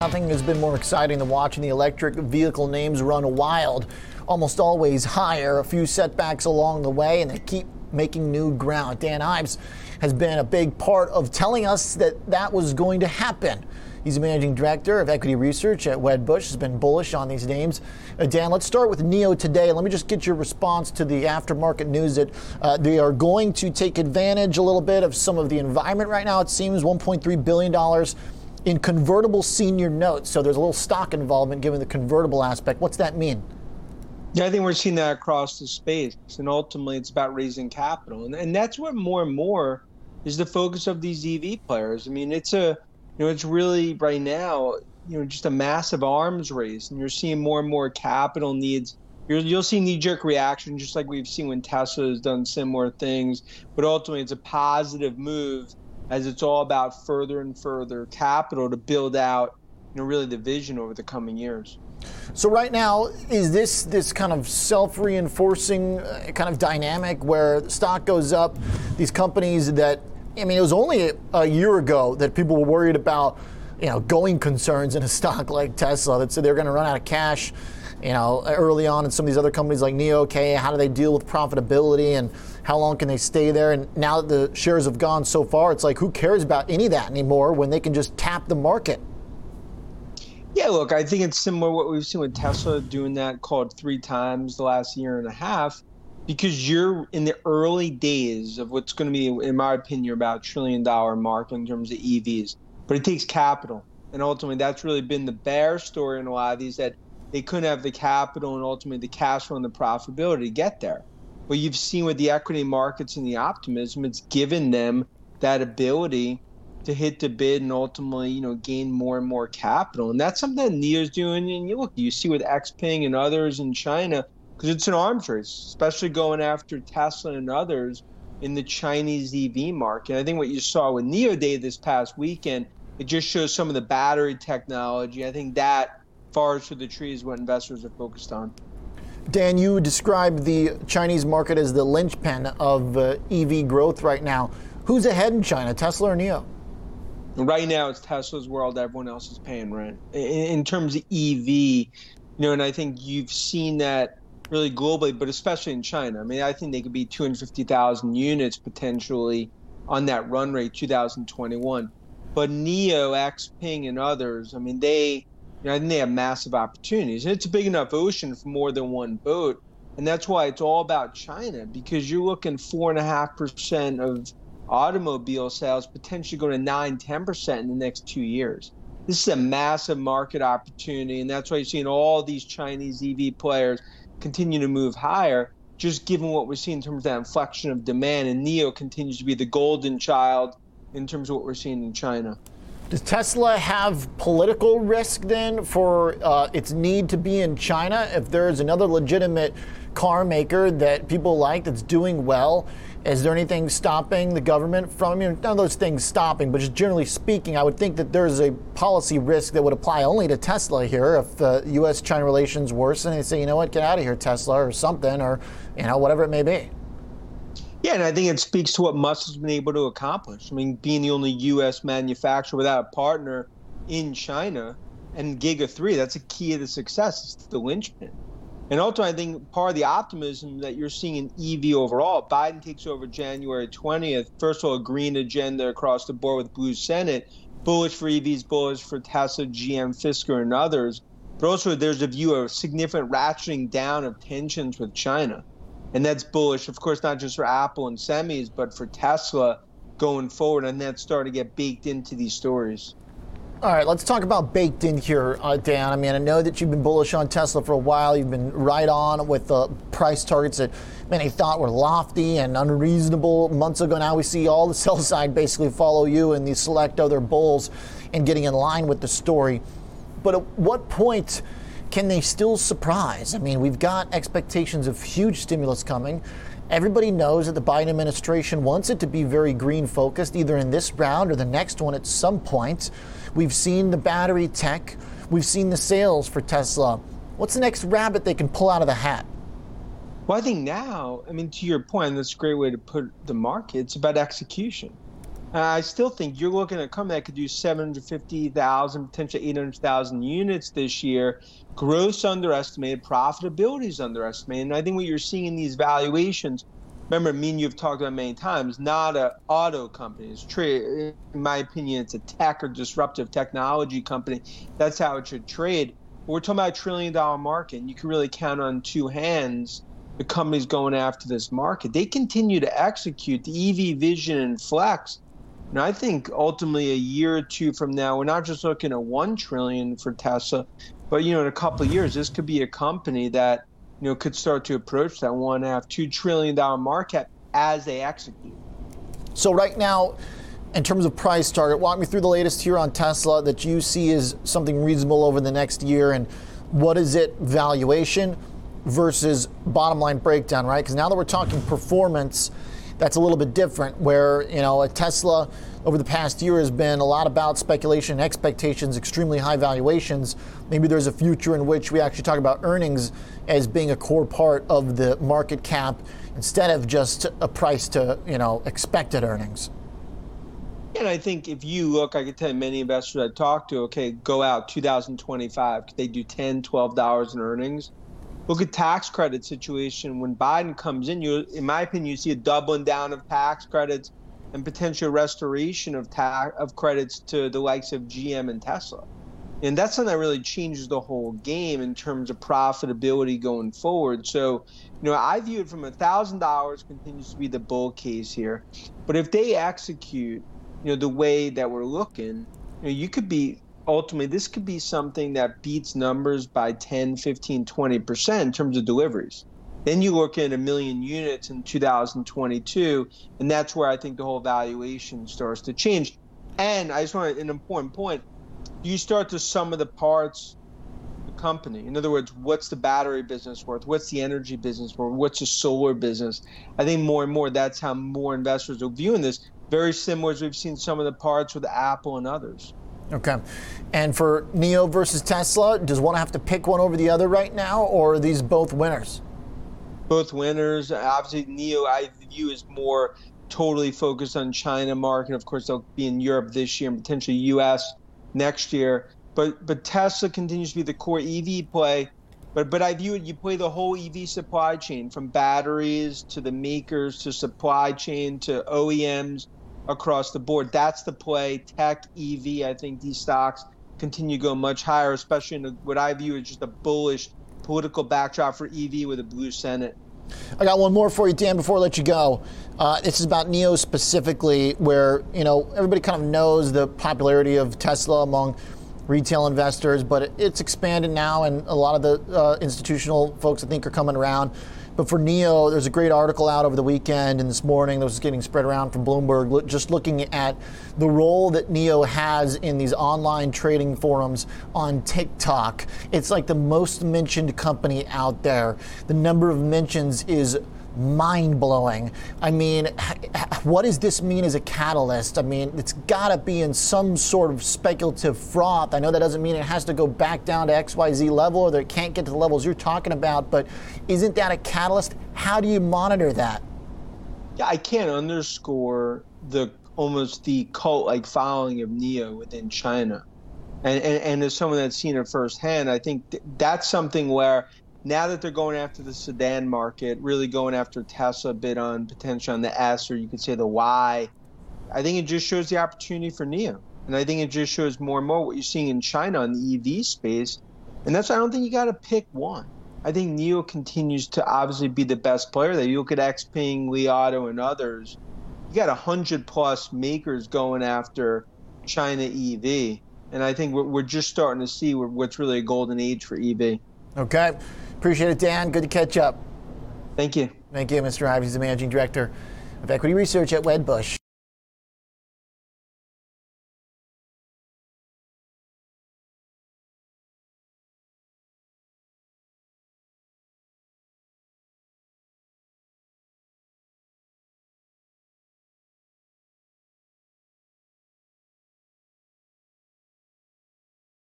Nothing has been more exciting than watching the electric vehicle names run wild, almost always higher. A few setbacks along the way, and they keep making new ground. Dan Ives has been a big part of telling us that that was going to happen. He's the managing director of equity research at Wedbush. Has been bullish on these names. Uh, Dan, let's start with NIO today. Let me just get your response to the aftermarket news that uh, they are going to take advantage a little bit of some of the environment right now. It seems 1.3 billion dollars in convertible senior notes. So there's a little stock involvement given the convertible aspect. What's that mean? Yeah, I think we're seeing that across the space. And ultimately, it's about raising capital. And, and that's what more and more is the focus of these EV players. I mean, it's a, you know, it's really right now, you know, just a massive arms race. And you're seeing more and more capital needs. you will see knee jerk reaction, just like we've seen when Tesla has done similar things. But ultimately, it's a positive move as it's all about further and further capital to build out, you know, really the vision over the coming years. So right now, is this this kind of self-reinforcing uh, kind of dynamic where stock goes up? These companies that I mean, it was only a year ago that people were worried about, you know, going concerns in a stock like Tesla that said they're going to run out of cash you know, early on in some of these other companies like NIO, okay, how do they deal with profitability and how long can they stay there? And now that the shares have gone so far, it's like who cares about any of that anymore when they can just tap the market? Yeah, look, I think it's similar what we've seen with Tesla doing that called three times the last year and a half, because you're in the early days of what's going to be, in my opinion, about trillion dollar market in terms of EVs. But it takes capital. And ultimately, that's really been the bear story in a lot of these that they couldn't have the capital and ultimately the cash flow and the profitability to get there. But you've seen with the equity markets and the optimism, it's given them that ability to hit the bid and ultimately, you know, gain more and more capital. And that's something that NIO's doing. And you look, you see with Xpeng and others in China, because it's an arms race, especially going after Tesla and others in the Chinese EV market. I think what you saw with NIO Day this past weekend, it just shows some of the battery technology. I think that forest for the trees what investors are focused on. Dan, you described the Chinese market as the linchpin of uh, EV growth right now. Who's ahead in China, Tesla or NIO? Right now, it's Tesla's world. Everyone else is paying rent. In, in terms of EV, you know, and I think you've seen that really globally, but especially in China. I mean, I think they could be 250,000 units potentially on that run rate 2021. But NIO, Xpeng, and others, I mean, they you know, I think they have massive opportunities. And it's a big enough ocean for more than one boat. And that's why it's all about China because you're looking four and a half percent of automobile sales potentially going to nine, 10% in the next two years. This is a massive market opportunity. And that's why you're seeing all these Chinese EV players continue to move higher, just given what we're seeing in terms of that inflection of demand. And NIO continues to be the golden child in terms of what we're seeing in China. Does Tesla have political risk then for uh, its need to be in China? If there's another legitimate car maker that people like that's doing well, is there anything stopping the government from? I mean, none of those things stopping, but just generally speaking, I would think that there's a policy risk that would apply only to Tesla here. If uh, U.S. China relations worsen, and they say, you know what, get out of here, Tesla, or something, or you know, whatever it may be. Yeah, and I think it speaks to what Musk has been able to accomplish. I mean, being the only U.S. manufacturer without a partner in China and Giga 3, that's a key to the success. It's the linchpin. And also, I think part of the optimism that you're seeing in EV overall, Biden takes over January 20th. First of all, a green agenda across the board with Blue Senate, bullish for EVs, bullish for Tesla, GM, Fisker, and others. But also, there's a view of significant ratcheting down of tensions with China and that's bullish. Of course, not just for Apple and semis, but for Tesla going forward, and that's starting to get baked into these stories. All right, let's talk about baked in here, uh, Dan. I mean, I know that you've been bullish on Tesla for a while. You've been right on with the price targets that many thought were lofty and unreasonable months ago. Now we see all the sell side basically follow you and these select other bulls and getting in line with the story. But at what point? Can they still surprise? I mean, we've got expectations of huge stimulus coming. Everybody knows that the Biden administration wants it to be very green focused, either in this round or the next one at some point. We've seen the battery tech, we've seen the sales for Tesla. What's the next rabbit they can pull out of the hat? Well, I think now, I mean, to your point, that's a great way to put the market. It's about execution. Uh, I still think you're looking at a company that could do 750,000, potentially 800,000 units this year. Gross underestimated, profitability is underestimated. And I think what you're seeing in these valuations, remember, me and you have talked about many times, not an auto company. It's trade, in my opinion, it's a tech or disruptive technology company. That's how it should trade. But we're talking about a trillion dollar market, and you can really count on two hands the companies going after this market. They continue to execute the EV Vision and Flex and I think ultimately a year or two from now, we're not just looking at one trillion for Tesla, but you know, in a couple of years, this could be a company that you know could start to approach that one and a half, two trillion dollar market as they execute. So right now, in terms of price target, walk me through the latest here on Tesla that you see as something reasonable over the next year, and what is it valuation versus bottom line breakdown, right? Because now that we're talking performance that's a little bit different. Where you know a Tesla over the past year has been a lot about speculation, expectations, extremely high valuations. Maybe there's a future in which we actually talk about earnings as being a core part of the market cap instead of just a price to you know expected earnings. And I think if you look, I could tell many investors I talk to, okay, go out 2025, they do 10 $12 in earnings look at tax credit situation when Biden comes in. You, in my opinion, you see a doubling down of tax credits and potential restoration of tax of credits to the likes of GM and Tesla. And that's something that really changes the whole game in terms of profitability going forward. So, you know, I view it from a thousand dollars continues to be the bull case here. But if they execute, you know, the way that we're looking, you, know, you could be ultimately this could be something that beats numbers by 10 15 20% in terms of deliveries. Then you look at a million units in 2022 and that's where i think the whole valuation starts to change. And i just want an important point. You start to sum of the parts the company. In other words what's the battery business worth? What's the energy business worth? What's the solar business? I think more and more that's how more investors are viewing this. Very similar as we've seen some of the parts with apple and others Okay. And for NIO versus Tesla, does one have to pick one over the other right now, or are these both winners? Both winners. Obviously, NIO I view as more totally focused on China market. Of course, they'll be in Europe this year and potentially U.S. next year. But but Tesla continues to be the core EV play. But but I view it. You play the whole EV supply chain from batteries to the makers to supply chain to OEMs across the board. That's the play. Tech, EV, I think these stocks continue to go much higher, especially in what I view as just a bullish political backdrop for EV with a blue Senate. I got one more for you, Dan, before I let you go. Uh, this is about NIO specifically, where, you know, everybody kind of knows the popularity of Tesla among retail investors, but it's expanded now, and a lot of the uh, institutional folks, I think, are coming around. But for NIO, there's a great article out over the weekend and this morning that was getting spread around from Bloomberg, just looking at the role that NIO has in these online trading forums on TikTok. It's like the most mentioned company out there. The number of mentions is mind blowing. I mean, what does this mean as a catalyst? I mean, it's got to be in some sort of speculative froth. I know that doesn't mean it has to go back down to XYZ level or that it can't get to the levels you're talking about, but isn't that a catalyst? How do you monitor that? Yeah, I can't underscore the almost the cult like following of NIO within China. And, and, and as someone that's seen it firsthand, I think th- that's something where now that they're going after the sedan market, really going after Tesla bid on potential on the S or you could say the Y, I think it just shows the opportunity for NIO. And I think it just shows more and more what you're seeing in China on the EV space. And that's why I don't think you got to pick one. I think NIO continues to obviously be the best player there. You look at Xpeng, Li Auto, and others. You got 100 plus makers going after China EV. And I think we're just starting to see what's really a golden age for EV. Okay. Appreciate it, Dan. Good to catch up. Thank you. Thank you, Mr. Ives. He's the managing director of equity research at Wedbush.